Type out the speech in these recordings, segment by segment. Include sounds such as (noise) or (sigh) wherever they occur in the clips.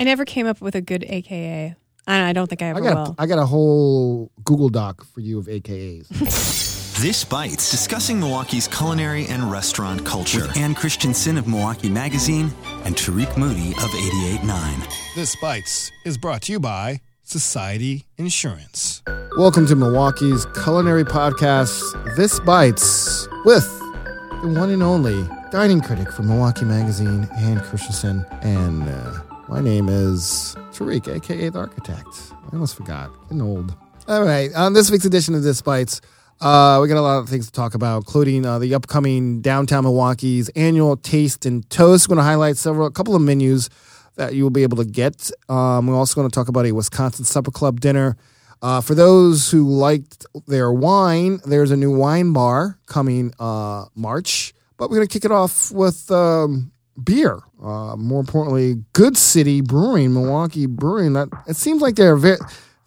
I never came up with a good AKA. And I don't think I ever I got will. I got a whole Google Doc for you of AKAs. (laughs) This Bites, discussing Milwaukee's culinary and restaurant culture. With Ann Christensen of Milwaukee Magazine and Tariq Moody of 88.9. This Bites is brought to you by Society Insurance. Welcome to Milwaukee's culinary podcast, This Bites, with the one and only dining critic from Milwaukee Magazine, Ann Christensen. And uh, my name is Tariq, aka the architect. I almost forgot. Getting old. All right. On this week's edition of This Bites, uh, we got a lot of things to talk about, including uh, the upcoming downtown Milwaukee's annual Taste and Toast. We're going to highlight several, a couple of menus that you will be able to get. Um, we're also going to talk about a Wisconsin Supper Club dinner. Uh, for those who liked their wine, there's a new wine bar coming uh, March. But we're going to kick it off with um, beer. Uh, more importantly, Good City Brewing, Milwaukee Brewing. That it seems like they're very.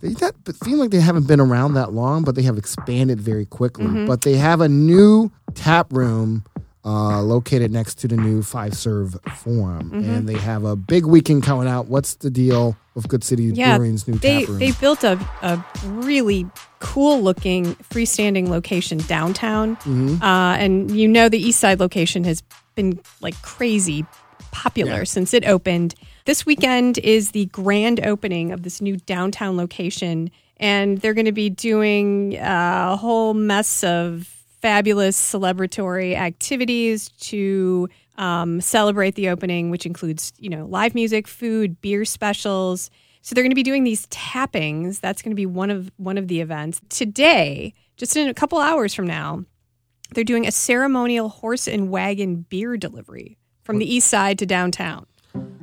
They that seem like they haven't been around that long, but they have expanded very quickly. But they have a new tap room uh, located next to the new Fiserv Forum, and they have a big weekend coming out. What's the deal with Good City yeah, Brewing's new they tap room? they built a, a really cool looking freestanding location downtown, Mm-hmm. uh, and you know the East Side location has been like crazy popular Yeah. since it opened. This weekend is the grand opening of this new downtown location, and they're going to be doing a whole mess of fabulous celebratory activities to um, celebrate the opening, which includes you know live music, food, beer specials. So they're going to be doing these tappings. That's going to be one of one of the events today. Just in a couple hours from now, they're doing a ceremonial horse and wagon beer delivery from the east side to downtown.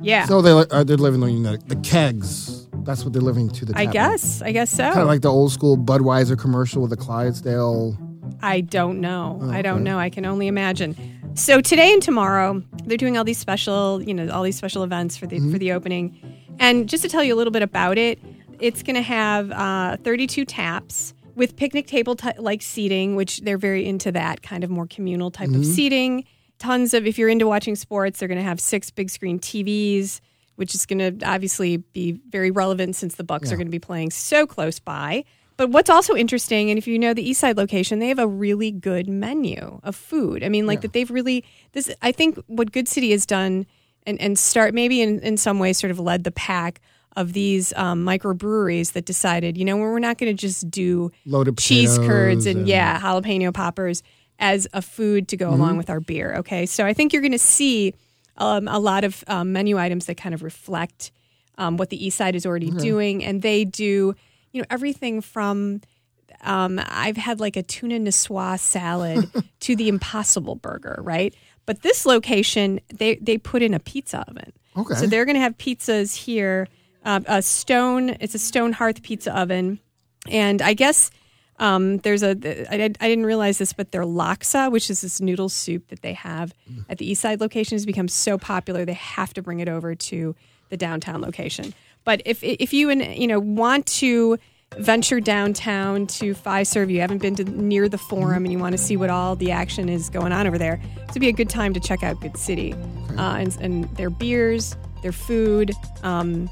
Yeah, so they are they're delivering the, the kegs. That's what they're delivering to the. I guess. I guess so. Kind of like the old school Budweiser commercial with the Clydesdale. I don't know. Oh, I don't know. I can only imagine. So today and tomorrow, they're doing all these special, you know, all these special events for the Mm-hmm. for the opening. And just to tell you a little bit about it, it's going to have uh, 32 taps with picnic table ty like seating, which they're very into that kind of more communal type Mm-hmm. of seating. Tons of, if you're into watching sports, they're going to have six big screen TVs, which is going to obviously be very relevant since the Bucks are going to be playing so close by. But what's also interesting, and if you know the East Side location, they have a really good menu of food. I mean, like that they've really this. I think what Good City has done, and and start maybe in in some ways sort of led the pack of these um, microbreweries that decided, you know, we're not going to just do Loaded cheese curds and, and- yeah, jalapeno poppers as a food to go Mm-hmm. along with our beer. Okay, so I think you're going to see um, a lot of um, menu items that kind of reflect um, what the East Side is already doing, and they do, you know, everything from. Um, I've had like a tuna niçoise salad (laughs) to the Impossible Burger, right? But this location, they they put in a pizza oven. Okay. So they're going to have pizzas here. Uh, a stone, it's a stone hearth pizza oven, and I guess um, there's a. I, I didn't realize this, but their laksa, which is this noodle soup that they have at the East Side location, has become so popular they have to bring it over to the downtown location. But if if you and you know want to venture downtown to Fiserv, you haven't been to near the Forum, and you want to see what all the action is going on over there, would be a good time to check out Good City uh, and, and their beers, their food. Um,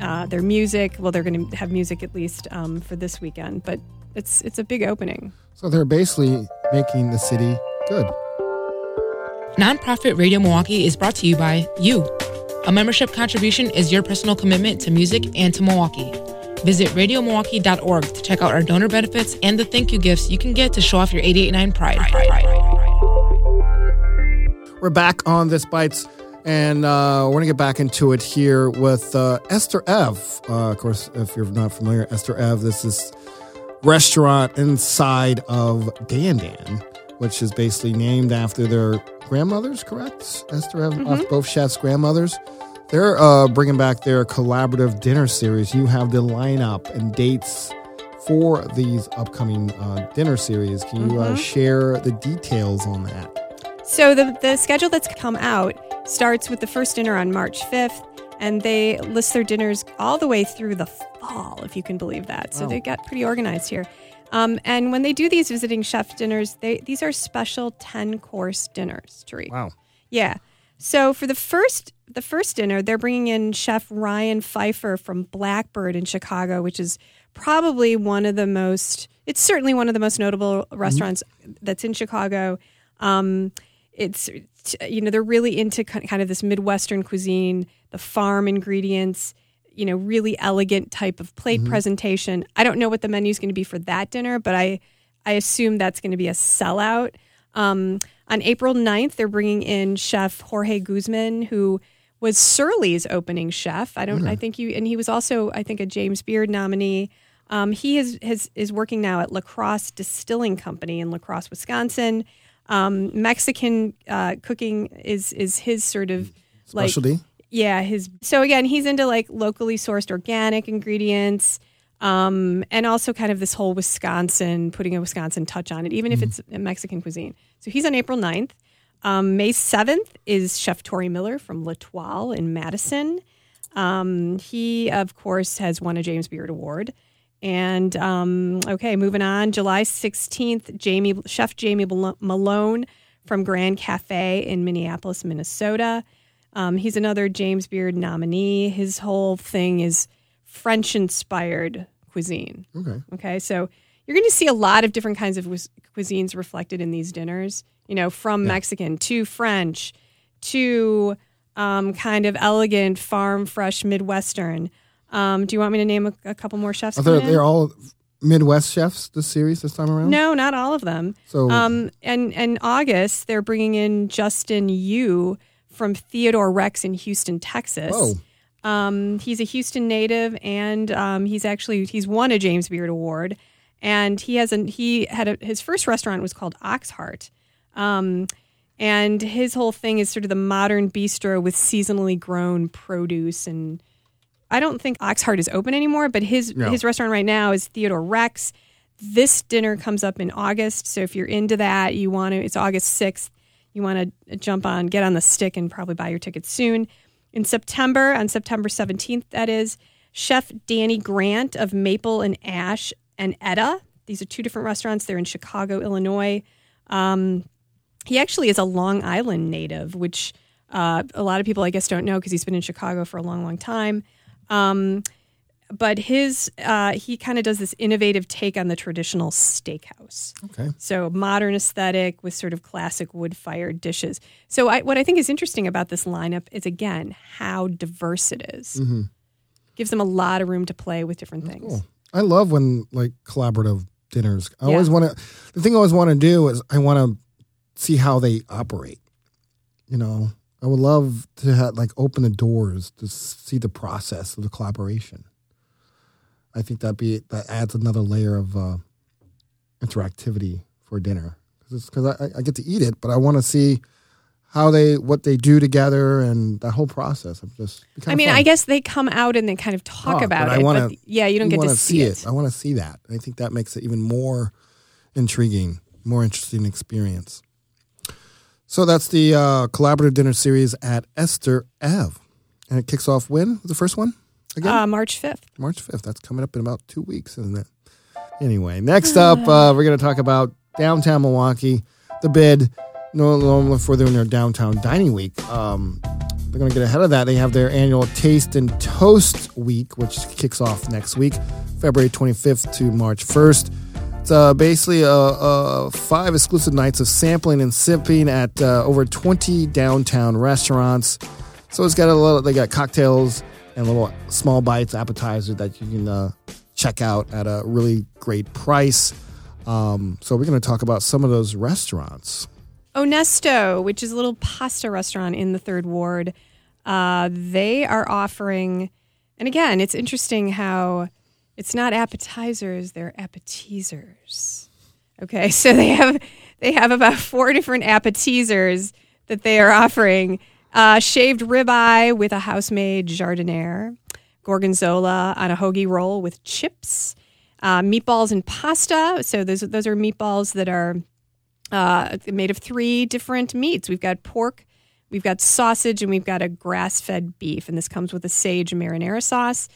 uh, their music. Well, they're going to have music at least um, for this weekend, but it's it's a big opening. So they're basically making the city good. Nonprofit Radio Milwaukee is brought to you by you. A membership contribution is your personal commitment to music and to Milwaukee. Visit radiomilwaukee.org to check out our donor benefits and the thank you gifts you can get to show off your 889 pride. We're back on this bites, and uh, we're gonna get back into it here with uh, EsterEv. Uh, of course, if you're not familiar, EsterEv, this is restaurant inside of Dandan, Dan, which is basically named after their grandmothers. Correct, EsterEv, off both chefs' grandmothers. They're uh, bringing back their collaborative dinner series. You have the lineup and dates for these upcoming uh, dinner series. Can you uh, share the details on that? So the the schedule that's come out starts with the first dinner on March 5th, and they list their dinners all the way through the fall, if you can believe that. So they got pretty organized here. Um, and when they do these visiting chef dinners, they these are special ten course dinners, Tariq. Wow. Yeah. So for the first the first dinner, they're bringing in Chef Ryan Pfeiffer from Blackbird in Chicago, which is probably one of the most. It's certainly one of the most notable restaurants that's in Chicago. Um, it's you know they're really into kind of this midwestern cuisine, the farm ingredients. You know, really elegant type of plate presentation. I don't know what the menu is going to be for that dinner, but I I assume that's going to be a sellout. Um, on April 9th, they're bringing in chef Jorge Guzman, who was Surly's opening chef. I don't, I think you, and he was also, I think, a James Beard nominee. Um, he is, has, is working now at La Crosse Distilling Company in La Crosse, Wisconsin. Um, Mexican uh, cooking is is his sort of like Specialty. yeah, his so again, he's into like locally sourced organic ingredients. Um, and also kind of this whole Wisconsin, putting a Wisconsin touch on it, even if it's a Mexican cuisine. So he's on April 9th. Um, May 7th is Chef Tory Miller from L'Etoile in Madison. Um, he, of course, has won a James Beard Award. And um, okay, moving on. July 16th, Jamie Chef Jamie Malone from Grand Cafe in Minneapolis, Minnesota. Um, he's another James Beard nominee. His whole thing is French inspired cuisine. Okay. Okay, so you're going to see a lot of different kinds of cuisines reflected in these dinners. You know, from Mexican to French to um, kind of elegant farm fresh Midwestern. Um, do you want me to name a, a couple more chefs? Are they, they're all Midwest chefs this series this time around? No, not all of them. So- um, and and August they're bringing in Justin Yu from Theodore Rex in Houston, Texas. Whoa. Um, he's a Houston native, and um, he's actually he's won a James Beard Award, and he has an he had a, his first restaurant was called Oxheart, um, and his whole thing is sort of the modern bistro with seasonally grown produce and. I don't think Oxheart is open anymore, but his No. his restaurant right now is Theodore Rex. This dinner comes up in August, so if you're into that, you want to. It's August sixth. You want to jump on, get on the stick, and probably buy your tickets soon. In September, on September seventeenth, that is Chef Danny Grant of Maple and Ash and Etta. These are two different restaurants. They're in Chicago, Illinois. Um, he actually is a Long Island native, which uh, a lot of people, I guess, don't know because he's been in Chicago for a long, long time. Um, but his uh, he kind of does this innovative take on the traditional steakhouse. Okay. So modern aesthetic with sort of classic wood fired dishes. So I, what I think is interesting about this lineup is again how diverse it is. Gives them a lot of room to play with different things. Cool. I love when like collaborative dinners. I Yeah. always want to. The thing I always want to do is I want to see how they operate. You know, I would love to have, like open the doors to see the process of the collaboration. I think that be that adds another layer of uh, interactivity for dinner because I, I get to eat it, but I want to see how they what they do together and that whole process. I'm just. I mean, fun. I guess they come out and they kind of talk Talk, about but I it, wanna- but yeah, you don't get wanna to see it. I want to see that. I think that makes it even more intriguing, more interesting experience. So that's the uh, collaborative dinner series at Esther Ave, and it kicks off when the first one again Uh, March fifth. March fifth. That's coming up in about two weeks, isn't it? Anyway, next up, (sighs) uh, we're going to talk about downtown Milwaukee, the bid. No longer for their downtown dining week. Um, they're going to get ahead of that. They have their annual Taste and Toast Week, which kicks off next week, February 25th to March 1st. It's uh, basically uh, uh, five exclusive nights of sampling and sipping at uh, over 20 downtown restaurants. So it's got a little, they got cocktails and little small bites, appetizers that you can check out at a really great price. Um, so we're going to talk about some of those restaurants. Onesto, which is a little pasta restaurant in the third ward, uh, they are offering, and again, it's interesting how it's not appetizers; they're appetizers. Okay, (laughs) so they have they have about four different appetizers that they are offering: uh, shaved ribeye with a house-made gorgonzola on a hoagie roll with chips, uh, meatballs and pasta. So those those are meatballs that are uh, made of three different meats. We've got pork, we've got sausage, and we've got a grass fed beef. And this comes with a sage marinara sauce.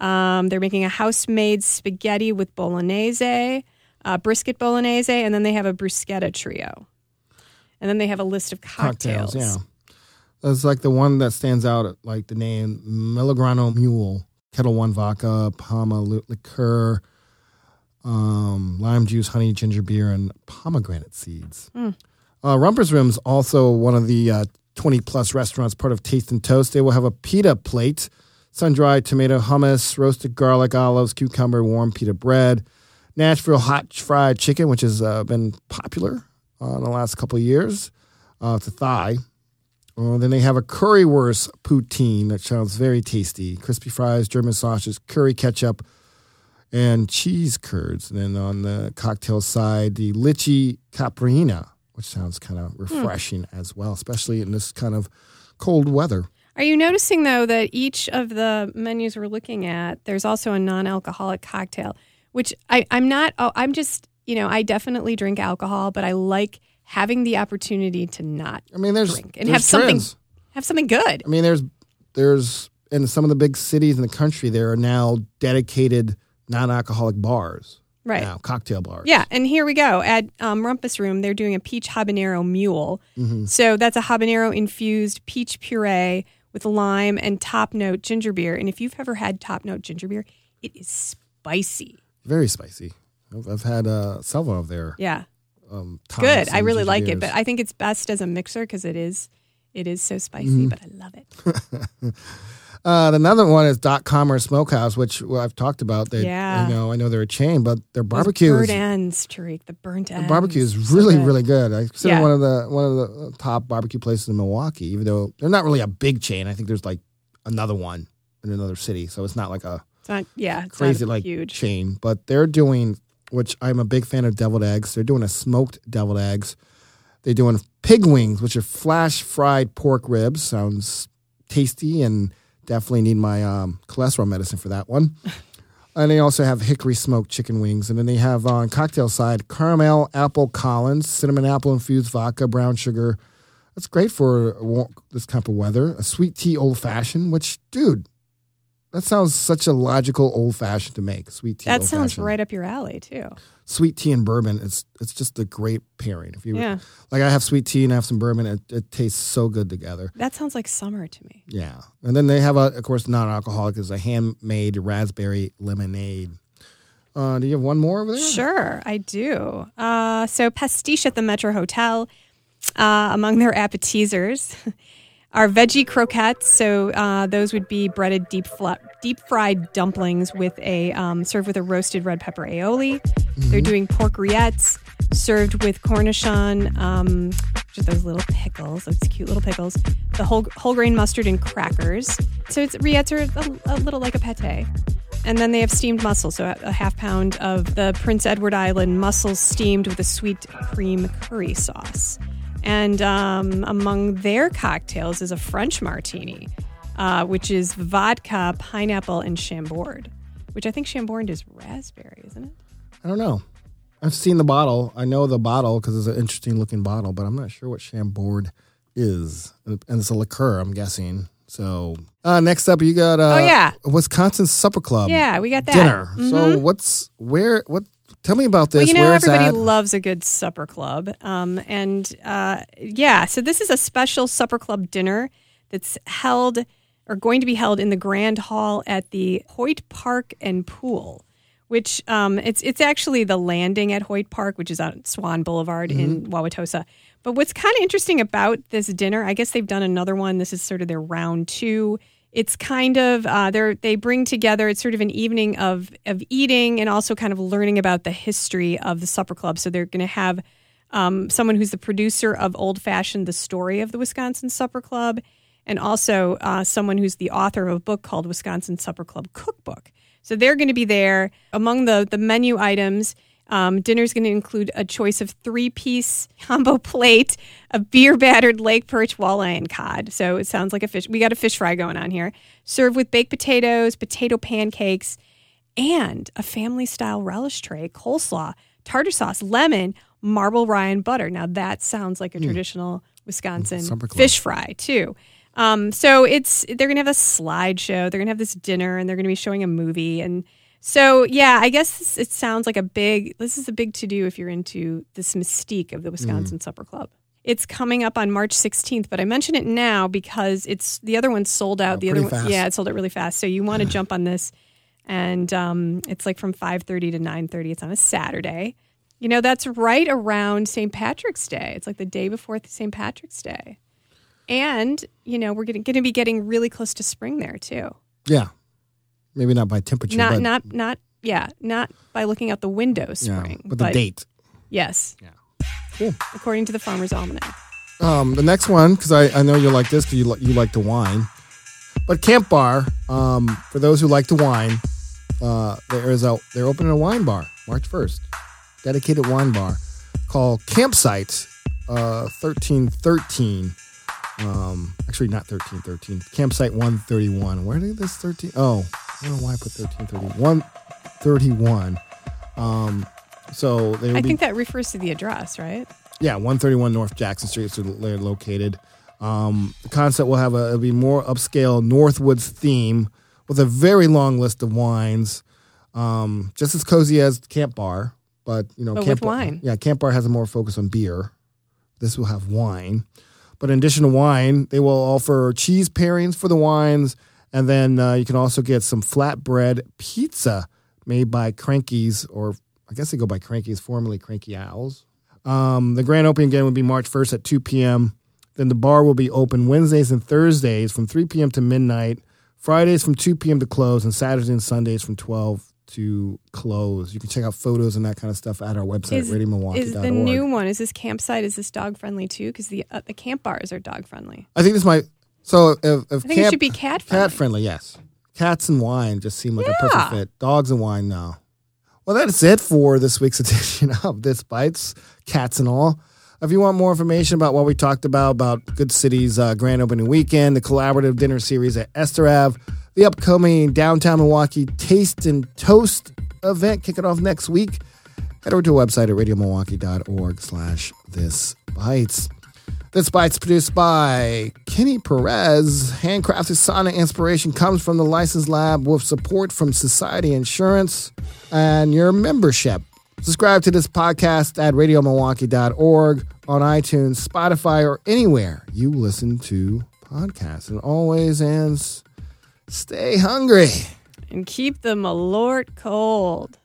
Um, they're making a house made spaghetti with bolognese, uh, brisket bolognese, and then they have a bruschetta trio. And then they have a list of cocktails. yeah. It's like the one that stands out, like the name Melograno Mule, Ketel One Vodka, Pama Liqueur, um, lime juice, honey, ginger beer, and pomegranate seeds. Uh, Rumpus Room's also one of the uh, 20 plus restaurants, part of Taste and Toast. They will have a pita plate, sun dried tomato hummus, roasted garlic, olives, cucumber, warm pita bread, Nashville hot fried chicken, which has uh, been popular uh, in the last couple of years. Uh, it's a thigh. Uh, then they have a currywurst poutine that sounds very tasty. Crispy fries, German sausages, curry ketchup, and cheese curds. And then on the cocktail side, the lychee caipirinha, which sounds kind of refreshing as well, especially in this kind of cold weather. Are you noticing though that each of the menus we're looking at, there's also a non-alcoholic cocktail, which I, I'm not. Oh, I'm just you know I definitely drink alcohol, but I like having the opportunity to not I mean, there's drink and there's have something trends. have something good. I mean, there's there's in some of the big cities in the country there are now dedicated non-alcoholic bars, Right. Now cocktail bars. Yeah, and here we go at um, Rumpus Room. They're doing a peach habanero mule. Mm-hmm. So that's a habanero infused peach puree with lime and top note ginger beer. And if you've ever had top note ginger beer, it is spicy. very spicy. I've, I've had uh, several of their Yeah, um, good. I really like it, but I think it's best as a mixer because it is it is so spicy. Mm-hmm. But I love it. (laughs) Uh, another one is Dot Commerce Smokehouse, which well, I've talked about. They, Yeah. you know, I know they're a chain, but their barbecue burnt ends, Tariq. The burnt ends. their barbecue is So really, good. really good. I consider Yeah. one of the one of the top barbecue places in Milwaukee, even though they're not really a big chain. I think there's like another one in another city, so it's not like a It's not. Yeah, it's crazy not like huge. chain. But they're doing, which I'm a big fan of deviled eggs. They're doing a smoked deviled eggs. They're doing pig wings, which are flash fried pork ribs. Sounds tasty and definitely need my um, cholesterol medicine for that one. (laughs) and they also have hickory smoked chicken wings. And then they have on cocktail side caramel apple Collins, cinnamon apple infused vodka, brown sugar. That's great for this type of weather. A sweet tea old fashioned, which, dude, that sounds such a logical old fashioned to make. Sweet tea. That sounds old-fashioned. right up your alley too. Sweet tea and bourbon. It's it's just a great pairing. If you Yeah. like, I have sweet tea and I have some bourbon. It, it tastes so good together. That sounds like summer to me. Yeah, and then they have a, of course, non-alcoholic is a handmade raspberry lemonade. Uh, do you have one more over there? Sure, I do. Uh, so, pastiche at the Metro Hotel. Uh, among their appetizers (laughs) are veggie croquettes. So, uh, those would be breaded deep deep fried dumplings with a um, served with a roasted red pepper aioli. They're doing pork rillettes served with cornichon, um, are those little pickles, those cute little pickles. The whole whole grain mustard and crackers. So, it's rillettes are a, a little like a pate. And then they have steamed mussels, so a half pound of the Prince Edward Island mussels steamed with a sweet cream curry sauce. And um, among their cocktails is a French martini, uh, which is vodka, pineapple, and chambord, which I think chambord is raspberry, isn't it? I don't know. I've seen the bottle. I know the bottle because it's an interesting looking bottle, but I'm not sure what Chambord is. And it's a liqueur, I'm guessing. So uh, next up, you got uh, Oh, yeah. Wisconsin Supper Club. Yeah, we got that. dinner. Mhm. So what's where? What? Tell me about this. Well, you know, Where everybody at? loves a good supper club. Um, and uh, yeah, so this is a special supper club dinner that's held or going to be held in the Grand Hall at the Hoyt Park and Pool. Which um, it's it's actually the landing at Hoyt Park, which is on Swan Boulevard in Wauwatosa. But what's kind of interesting about this dinner, I guess they've done another one. This is sort of their round two it's kind of uh, they they bring together it's sort of an evening of of eating and also kind of learning about the history of the supper club. So they're going to have um, someone who's the producer of old fashioned the story of the wisconsin supper club and also uh, someone who's the author of a book called wisconsin supper club cookbook. So they're going to be there. Among the the menu items um, dinner's going to include a choice of three piece (laughs) combo plate a beer battered lake perch, walleye, and cod. So it sounds like a fish. We got a fish fry going on here. Served with baked potatoes, potato pancakes, and a family style relish tray, coleslaw, tartar sauce, lemon, marble rye, and butter. Now that sounds like a traditional Wisconsin fish fry, too. Um, so it's they're gonna have a slideshow. They're gonna have this dinner, and they're gonna be showing a movie. And so yeah, I guess this, it sounds like a big. This is a big to do if you're into this mystique of the Wisconsin Supper Club. It's coming up on March 16th, but I mention it now because it's the other one's sold out. Oh, the other one, fast. yeah, it sold out really fast. So you want to (sighs) jump on this, and um, it's like from 5:30 to 9:30. It's on a Saturday. You know, that's right around St. Patrick's Day. It's like the day before St. Patrick's Day, and you know we're going to be getting really close to spring there too. Yeah. Maybe not by temperature, Not but not not yeah, not by looking out the window yeah, but the date. Yes. Yeah. Cool. According to the Farmer's Almanac. Um, the next one, because I, I know you like this because you, li- you like the wine. But Camp Bar, um, for those who like the wine, uh, there is a they're opening a wine bar March first, dedicated wine bar called Campsite uh, thirteen thirteen. Um, actually, not thirteen thirteen. Campsite one thirty one. Where did this thirteen? Oh, I don't know why I put thirteen thirty one. Thirty one. Um, so they I be think that refers to the address, right? yeah, 131 North Jackson Street, so they're located. Um, the concept will have a it'll be more upscale Northwoods theme with a very long list of wines, um, just as cozy as Camp Bar, but you know, But Camp with wine. Yeah, Camp Bar has a more focus on beer. This will have wine, but in addition to wine, they will offer cheese pairings for the wines, and then uh, you can also get some flatbread pizza made by Crankies, or I guess they go by Crankies, formerly Cranky Al's. Um, the grand opening again would be March 1st at 2 p.m. Then the bar will be open Wednesdays and Thursdays from 3 p.m. to midnight, Fridays from 2 p.m. to close, and Saturdays and Sundays from 12 to close. You can check out photos and that kind of stuff at our website, Is, radiomilwaukee.org. is the new one, is this campsite, is this dog friendly too? Because the, uh, the camp bars are dog friendly. I think this might. So if, if I think camp, it should be cat friendly. cat friendly, yes. Cats and wine just seem like a perfect fit. Dogs and wine, no. Well, that's it for this week's (laughs) edition of This Bites, Cats and All. If you want more information about what we talked about, about Good City's uh, grand opening weekend, the collaborative dinner series at EsterEv, the upcoming downtown Milwaukee Taste and Toast event kicking off next week, head over to our website at radiomilwaukee.org slash This Bites. This Bite's produced by Kenny Perez. Handcrafted sonic inspiration comes from the License Lab with support from Society Insurance and your membership. Subscribe to this podcast at radiomilwaukee.org on iTunes, Spotify, or anywhere you listen to podcasts. And always, and stay hungry. And keep the malort cold.